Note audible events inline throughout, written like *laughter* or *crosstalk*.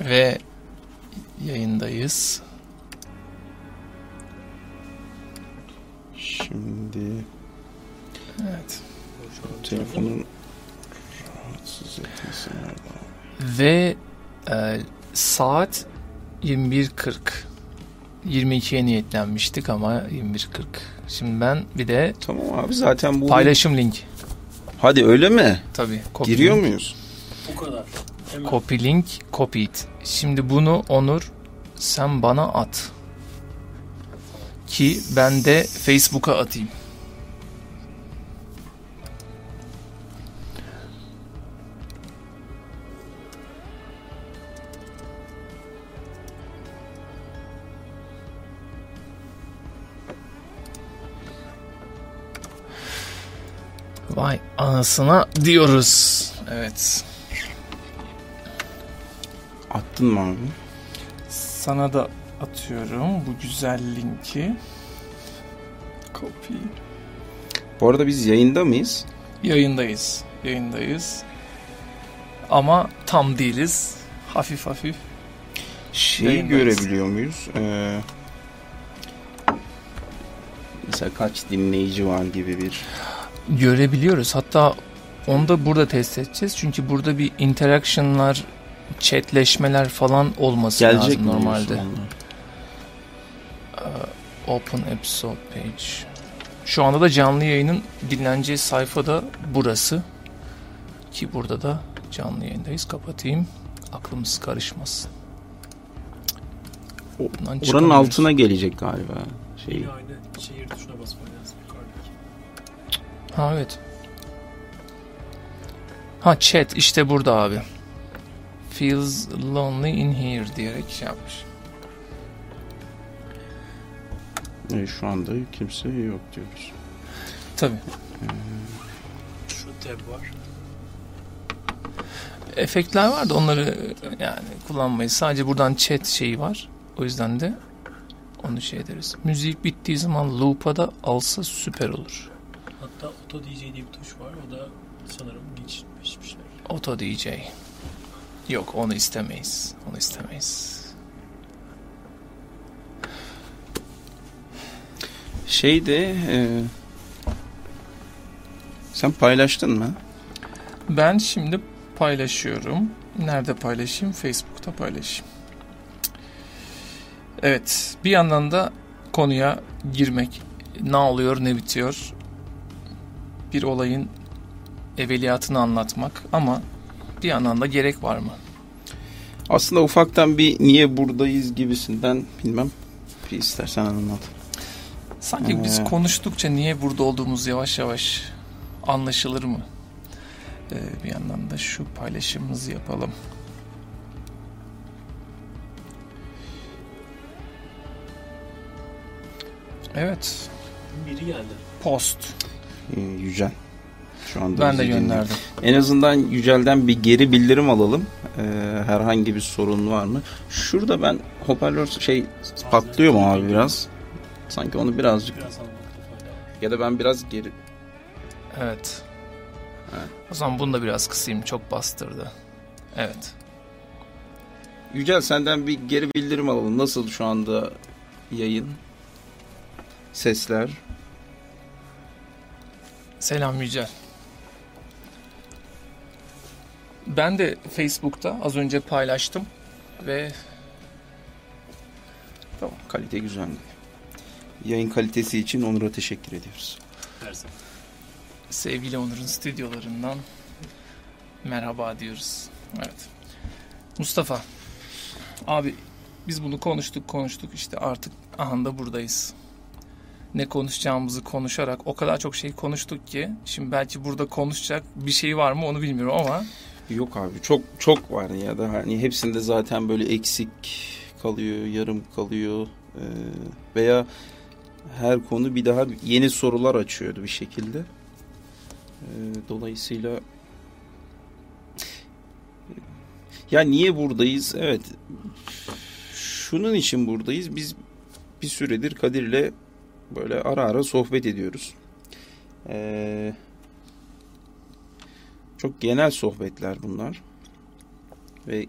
Ve yayındayız. Şimdi Evet. telefonun rahatsız etmesi? Ve e, saat 21.40. 22'ye niyetlenmiştik ama 21.40. Şimdi ben bir de Tamam abi zaten bu... paylaşım link. Hadi öyle mi? Tabii. Giriyor link. muyuz? Bu kadar. Copy link, copy it. Şimdi bunu Onur sen bana at. Ki ben de Facebook'a atayım. Vay anasına diyoruz. Evet. Attın mı abi? Sana da atıyorum bu güzel linki. Copy. Bu arada biz yayında mıyız? Yayındayız. Yayındayız. Ama tam değiliz. Hafif hafif. Şeyi Yayındayız. görebiliyor muyuz? Ee, mesela kaç dinleyici var gibi bir... Görebiliyoruz. Hatta onu da burada test edeceğiz. Çünkü burada bir interaction'lar, chatleşmeler falan olması Gelecek lazım normalde. onlar? Open episode page. Şu anda da canlı yayının dinleneceği sayfa da burası. Ki burada da canlı yayındayız. Kapatayım. Aklımız karışmasın. O- Oranın altına gelecek galiba. Şey. Aynı şehir tuşuna basman lazım. Ha evet. Ha chat işte burada abi. Feels lonely in here diyerek şey yapmış. e, şu anda kimse yok diyoruz. Tabi. Şu tab var. Efektler var da onları yani kullanmayız. Sadece buradan chat şeyi var. O yüzden de onu şey ederiz. Müzik bittiği zaman loop'a da alsa süper olur. Hatta Auto DJ diye bir tuş var. O da sanırım geçmişmişler. Auto DJ. Yok onu istemeyiz. Onu istemeyiz. Şey de e, sen paylaştın mı? Ben şimdi paylaşıyorum. Nerede paylaşayım? Facebook'ta paylaşayım. Evet, bir yandan da konuya girmek. Ne oluyor, ne bitiyor? Bir olayın evveliyatını anlatmak ama bir yandan da gerek var mı? Aslında ufaktan bir niye buradayız gibisinden bilmem. Bir istersen anlat. Sanki biz Ee. konuştukça niye burada olduğumuz yavaş yavaş anlaşılır mı? Ee, bir yandan da şu paylaşımımızı yapalım. Evet, Biri geldi. post. Ee, Yücel. Şu anda Ben de dinliyor. gönderdim. En azından Yücel'den bir geri bildirim alalım. Ee, herhangi bir sorun var mı? Şurada ben hoparlör şey patlıyor mu abi biraz? Sanki onu birazcık ya da ben biraz geri Evet. Evet. O zaman bunu da biraz kısayım. Çok bastırdı. Evet. Yücel senden bir geri bildirim alalım. Nasıl şu anda yayın? Sesler. Selam Yücel. Ben de Facebook'ta az önce paylaştım ve Tamam kalite güzel. Yayın kalitesi için Onur'a teşekkür ediyoruz. Her zaman. sevgili Onur'un stüdyolarından merhaba diyoruz. Evet. Mustafa. Abi biz bunu konuştuk konuştuk işte artık ahanda buradayız. Ne konuşacağımızı konuşarak o kadar çok şey konuştuk ki şimdi belki burada konuşacak bir şey var mı onu bilmiyorum ama Yok abi çok çok var ya da hani hepsinde zaten böyle eksik kalıyor, yarım kalıyor Ee, veya her konu bir daha yeni sorular açıyordu bir şekilde. Ee, dolayısıyla ya niye buradayız? Evet. Şunun için buradayız. Biz bir süredir Kadir'le böyle ara ara sohbet ediyoruz. Ee, çok genel sohbetler bunlar. Ve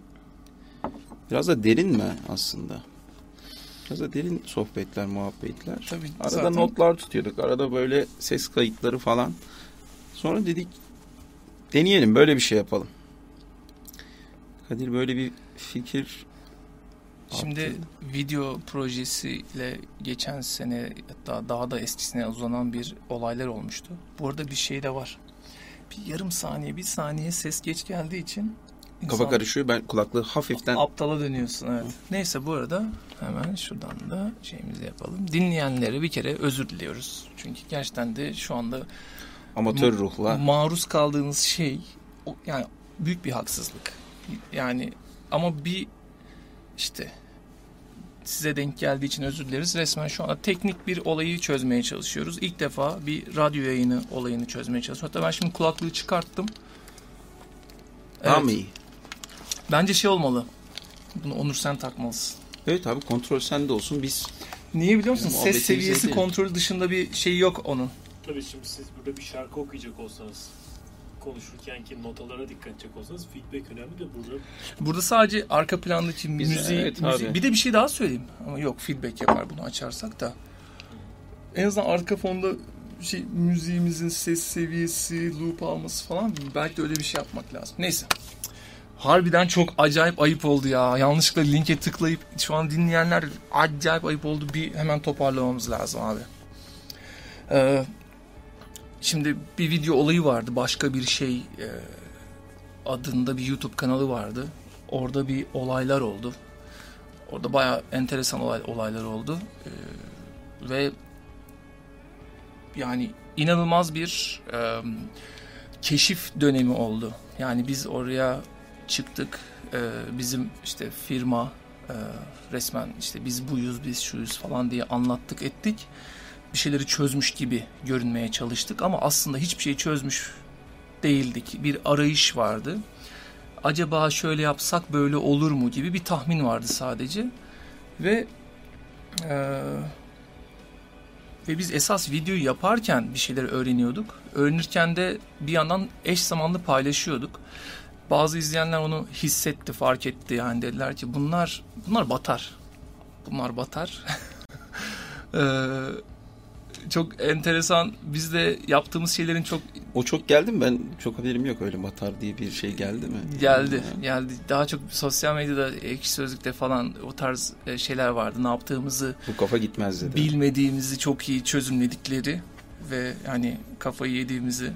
Biraz da derin mi aslında? Biraz da derin sohbetler, muhabbetler. Tabii Arada zaten notlar tutuyorduk. Arada böyle ses kayıtları falan. Sonra dedik deneyelim böyle bir şey yapalım. Kadir böyle bir fikir Şimdi attı. video projesiyle geçen sene hatta daha da eskisine uzanan bir olaylar olmuştu. Bu arada bir şey de var. Bir yarım saniye, bir saniye ses geç geldiği için Kafa insan karışıyor. Ben kulaklığı hafiften aptala dönüyorsun. Evet. Neyse bu arada hemen şuradan da şeyimizi yapalım. Dinleyenlere bir kere özür diliyoruz. Çünkü gerçekten de şu anda amatör ruhla maruz kaldığınız şey yani büyük bir haksızlık. Yani ama bir işte size denk geldiği için özür dileriz. Resmen şu anda teknik bir olayı çözmeye çalışıyoruz. İlk defa bir radyo yayını olayını çözmeye çalışıyoruz. Hatta ben şimdi kulaklığı çıkarttım. daha Evet, mı iyi? Bence şey olmalı. Bunu Onur sen takmalısın. Evet abi kontrol sende olsun. Biz Niye biliyor musun? Ses seviyesi kontrolü dışında bir şey yok onun. Tabii şimdi siz burada bir şarkı okuyacak olsanız konuşurkenki notalara dikkat edecek olsanız feedback önemli de burada Burada sadece arka plandaki müziği, evet müziği- abi. bir de bir şey daha söyleyeyim. Ama yok feedback yapar bunu açarsak da. En azından arka fonda şey müziğimizin ses seviyesi, loop alması falan belki de öyle bir şey yapmak lazım. Neyse. Harbiden çok acayip ayıp oldu ya. Yanlışlıkla linke tıklayıp şu an dinleyenler acayip ayıp oldu. Bir hemen toparlamamız lazım abi. Ee, şimdi bir video olayı vardı. Başka bir şey e, adında bir YouTube kanalı vardı. Orada bir olaylar oldu. Orada bayağı enteresan olay, olaylar oldu. Ee, ve yani inanılmaz bir e, keşif dönemi oldu. Yani biz oraya çıktık. e, bizim işte firma e, resmen işte biz buyuz, biz şuyuz falan diye anlattık ettik. Bir şeyleri çözmüş gibi görünmeye çalıştık ama aslında hiçbir şey çözmüş değildik. Bir arayış vardı. Acaba şöyle yapsak böyle olur mu gibi bir tahmin vardı sadece. Ve eee, ve biz esas videoyu yaparken bir şeyler öğreniyorduk. Öğrenirken de bir yandan eş zamanlı paylaşıyorduk. Bazı izleyenler onu hissetti, fark etti. Yani dediler ki bunlar bunlar batar. Bunlar batar. Eee, *laughs* çok enteresan. Biz de yaptığımız şeylerin çok o çok geldi mi? Ben çok haberim yok öyle batar diye bir şey geldi mi? Geldi, Yani, geldi. Daha çok sosyal medyada, ekşi sözlükte falan o tarz e, şeyler vardı. Ne yaptığımızı Bu kafa gitmez dedi. bilmediğimizi çok iyi çözümledikleri ve yani kafayı yediğimizi.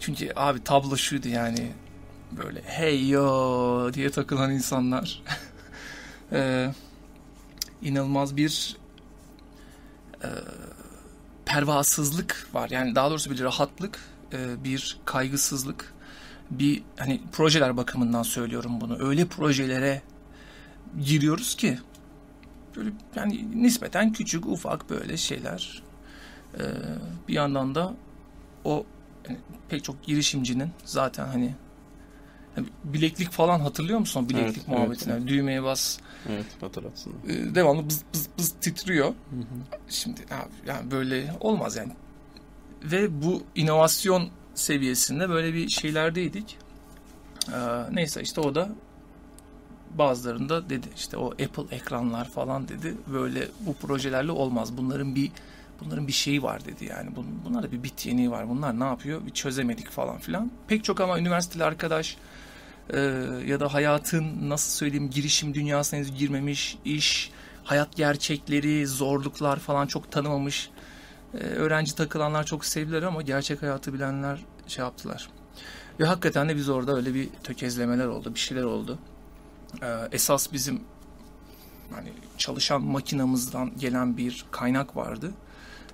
Çünkü abi tablo şuydu yani böyle hey yo diye takılan insanlar. ee, *laughs* inanılmaz bir e, pervasızlık var. Yani daha doğrusu bir rahatlık, e, bir kaygısızlık, bir hani projeler bakımından söylüyorum bunu. Öyle projelere giriyoruz ki böyle yani nispeten küçük ufak böyle şeyler. Ee, bir yandan da o pek çok girişimcinin zaten hani bileklik falan hatırlıyor musun bileklik Evet, muhabbetini? evet, Düğmeye bas Evet hatırlatsın. e, devamlı bız bız bız titriyor. Şimdi abi yani böyle olmaz yani. Ve bu inovasyon seviyesinde böyle bir şeylerdeydik. Ee, neyse işte o da bazılarında dedi işte o Apple ekranlar falan dedi. Böyle bu projelerle olmaz. Bunların bir bunların bir şeyi var dedi yani. Bun, bunlarda bir bit yeniği var. Bunlar ne yapıyor? Bir çözemedik falan filan. Pek çok ama üniversiteli arkadaş e, ya da hayatın nasıl söyleyeyim girişim dünyasına henüz girmemiş iş, hayat gerçekleri, zorluklar falan çok tanımamış e, öğrenci takılanlar çok sevdiler ama gerçek hayatı bilenler şey yaptılar. Ve hakikaten de biz orada öyle bir tökezlemeler oldu, bir şeyler oldu. E, esas bizim hani çalışan makinamızdan gelen bir kaynak vardı.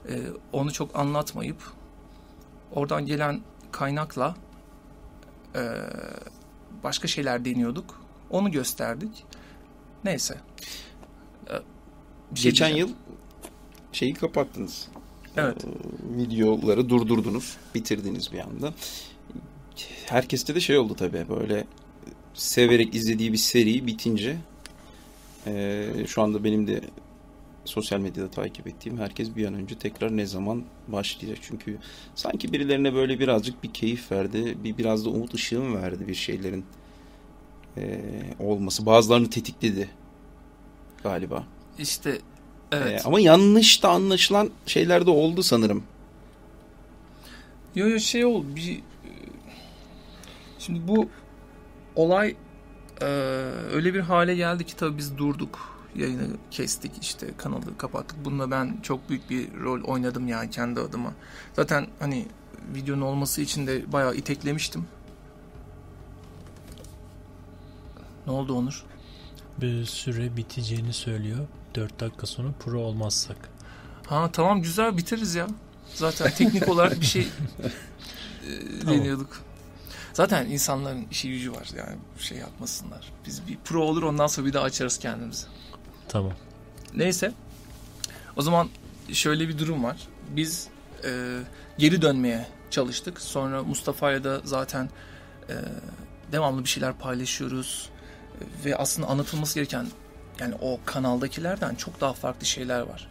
E, onu çok anlatmayıp oradan gelen kaynakla e, başka şeyler deniyorduk. Onu gösterdik. Neyse. E, şey Geçen diyeceğim. yıl şeyi kapattınız. Evet. Ee, videoları durdurdunuz. Bitirdiniz bir anda. Herkeste de şey oldu tabii böyle severek izlediği bir seri bitince ee, şu anda benim de sosyal medyada takip ettiğim herkes bir an önce tekrar ne zaman başlayacak. Çünkü sanki birilerine böyle birazcık bir keyif verdi. Bir biraz da umut ışığı mı verdi bir şeylerin e, olması bazılarını tetikledi galiba. İşte E, evet. ama yanlış da anlaşılan şeyler de oldu sanırım. Yo yo şey oldu bir e, şimdi bu olay e, öyle bir hale geldi ki tabii biz durduk yayını kestik işte kanalı kapattık. Bunda ben çok büyük bir rol oynadım yani kendi adıma. Zaten hani videonun olması için de bayağı iteklemiştim. Ne oldu Onur? Bir süre biteceğini söylüyor. 4 dakika sonra pro olmazsak. Ha tamam güzel biteriz ya. Zaten teknik *laughs* olarak bir şey e, deniyorduk. Zaten insanların işi gücü var yani şey yapmasınlar. Biz bir pro olur ondan sonra bir daha açarız kendimizi. Tamam. Neyse. O zaman şöyle bir durum var. Biz e, geri dönmeye çalıştık. Sonra Mustafa'yla da zaten e, devamlı bir şeyler paylaşıyoruz. Ve aslında anlatılması gereken yani o kanaldakilerden çok daha farklı şeyler var.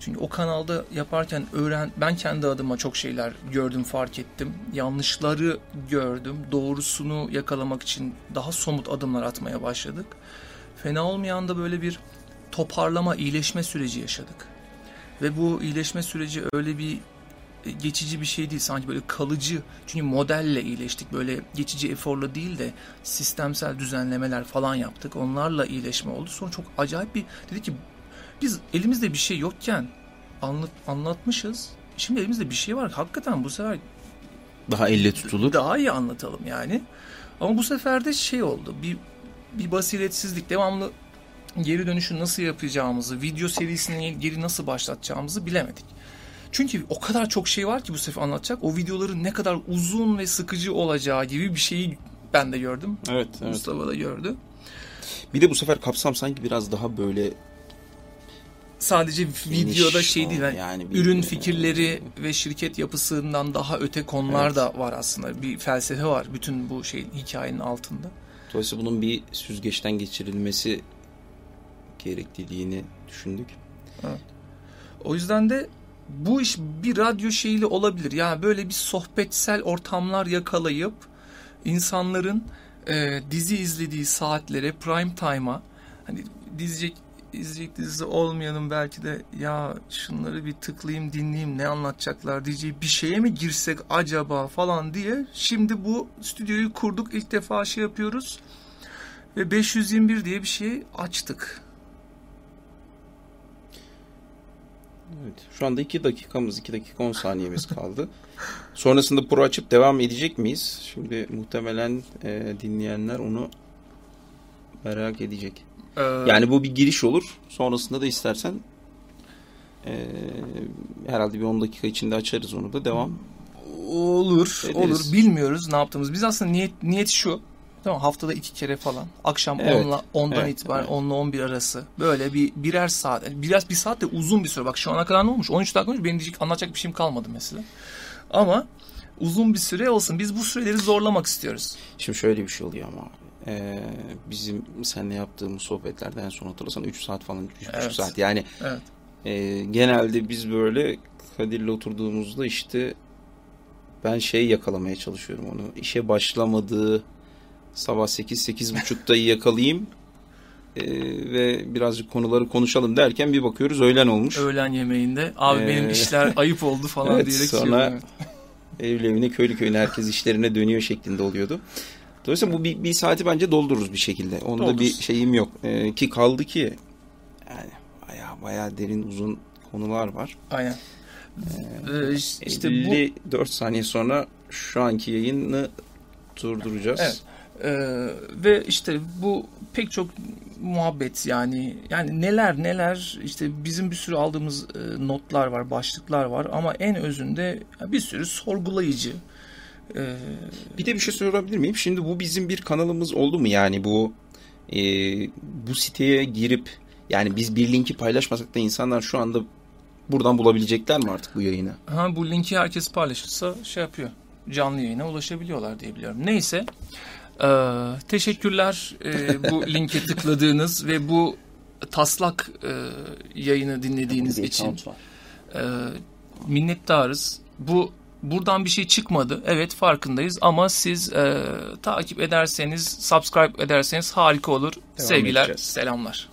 Çünkü o kanalda yaparken öğren ben kendi adıma çok şeyler gördüm, fark ettim. Yanlışları gördüm. Doğrusunu yakalamak için daha somut adımlar atmaya başladık. Fena olmayan da böyle bir toparlama, iyileşme süreci yaşadık. Ve bu iyileşme süreci öyle bir e, geçici bir şey değil. Sanki böyle kalıcı. Çünkü modelle iyileştik. Böyle geçici eforla değil de sistemsel düzenlemeler falan yaptık. Onlarla iyileşme oldu. Sonra çok acayip bir dedi ki biz elimizde bir şey yokken anlat, anlatmışız. Şimdi elimizde bir şey var. Hakikaten bu sefer Daha elle tutulur. daha iyi anlatalım yani. Ama bu sefer de şey oldu. Bir bir basiretsizlik. Devamlı geri dönüşü nasıl yapacağımızı, video serisini geri nasıl başlatacağımızı bilemedik. Çünkü o kadar çok şey var ki bu sefer anlatacak. O videoların ne kadar uzun ve sıkıcı olacağı gibi bir şeyi ben de gördüm. Evet, evet. Mustafa da gördü. Bir de bu sefer kapsam sanki biraz daha böyle Sadece videoda şey değil. Yani yani bir- ürün fikirleri ve şirket yapısından daha öte konular Evet. da var aslında. Bir felsefe var bütün bu şey hikayenin altında. Dolayısıyla bunun bir süzgeçten geçirilmesi gerekliliğini düşündük. O yüzden de bu iş bir radyo şeyiyle olabilir. Yani böyle bir sohbetsel ortamlar yakalayıp insanların e, dizi izlediği saatlere, prime time'a hani dizecek izleyecek dizisi olmayanın belki de ya şunları bir tıklayayım dinleyeyim ne anlatacaklar diyeceği bir şeye mi girsek acaba falan diye şimdi bu stüdyoyu kurduk ilk defa şey yapıyoruz ve 521 diye bir şey açtık. Evet. Şu anda 2 dakikamız, 2 dakika 10 saniyemiz kaldı. Sonrasında pro açıp devam edecek miyiz? Şimdi muhtemelen e, dinleyenler onu merak edecek. Ee, Yani bu bir giriş olur. Sonrasında da istersen e, herhalde bir 10 dakika içinde açarız onu da devam. Olur, Ederiz. olur. Bilmiyoruz ne yaptığımız. Biz aslında niyet niyet şu. Tamam haftada iki kere falan. Akşam Evet, 10'la 10'dan evet, itibaren evet. 10'la 11 arası. Böyle bir birer saat. Yani Biraz bir saat de uzun bir süre. Bak şu ana kadar ne olmuş? 13 dakika olmuş. Benim diyecek anlatacak bir şeyim kalmadı mesela. Ama uzun bir süre olsun. Biz bu süreleri zorlamak istiyoruz. Şimdi şöyle bir şey oluyor ama e, bizim seninle yaptığımız sohbetlerden sonra hatırlasan 3 saat falan 3,5 Evet. saat yani Evet. e, genelde biz böyle Kadir'le oturduğumuzda işte ben şey yakalamaya çalışıyorum onu işe başlamadığı sabah 8-8.30'da yakalayayım e, ve birazcık konuları konuşalım derken bir bakıyoruz öğlen olmuş. Öğlen yemeğinde abi Ee, benim işler *laughs* ayıp oldu falan Evet, diyerek sonra-. Evli evine köylü köyüne herkes işlerine dönüyor şeklinde oluyordu. Dolayısıyla bu bir, bir saati bence doldururuz bir şekilde. Onda bir Doldururuz. şeyim yok. Ee, ki kaldı ki yani baya baya derin uzun konular var. Aynen. Ee, işte bu 54 saniye sonra şu anki yayını durduracağız. Evet. Ee, ve işte bu pek çok muhabbet yani yani neler neler işte bizim bir sürü aldığımız e, notlar var başlıklar var ama en özünde bir sürü sorgulayıcı e, Bir de bir şey sorabilir miyim? Şimdi bu bizim bir kanalımız oldu mu? Yani bu e, bu siteye girip yani biz bir linki paylaşmasak da insanlar şu anda buradan bulabilecekler mi artık bu yayını? ha bu linki herkes paylaşırsa şey yapıyor canlı yayına ulaşabiliyorlar diye biliyorum neyse Ee, teşekkürler e, bu *laughs* linke tıkladığınız ve bu taslak e, yayını dinlediğiniz için. Ee, minnettarız. Bu buradan bir şey çıkmadı. Evet farkındayız ama siz e, takip ederseniz, subscribe ederseniz harika olur. Devam Sevgiler, edeceğiz. selamlar.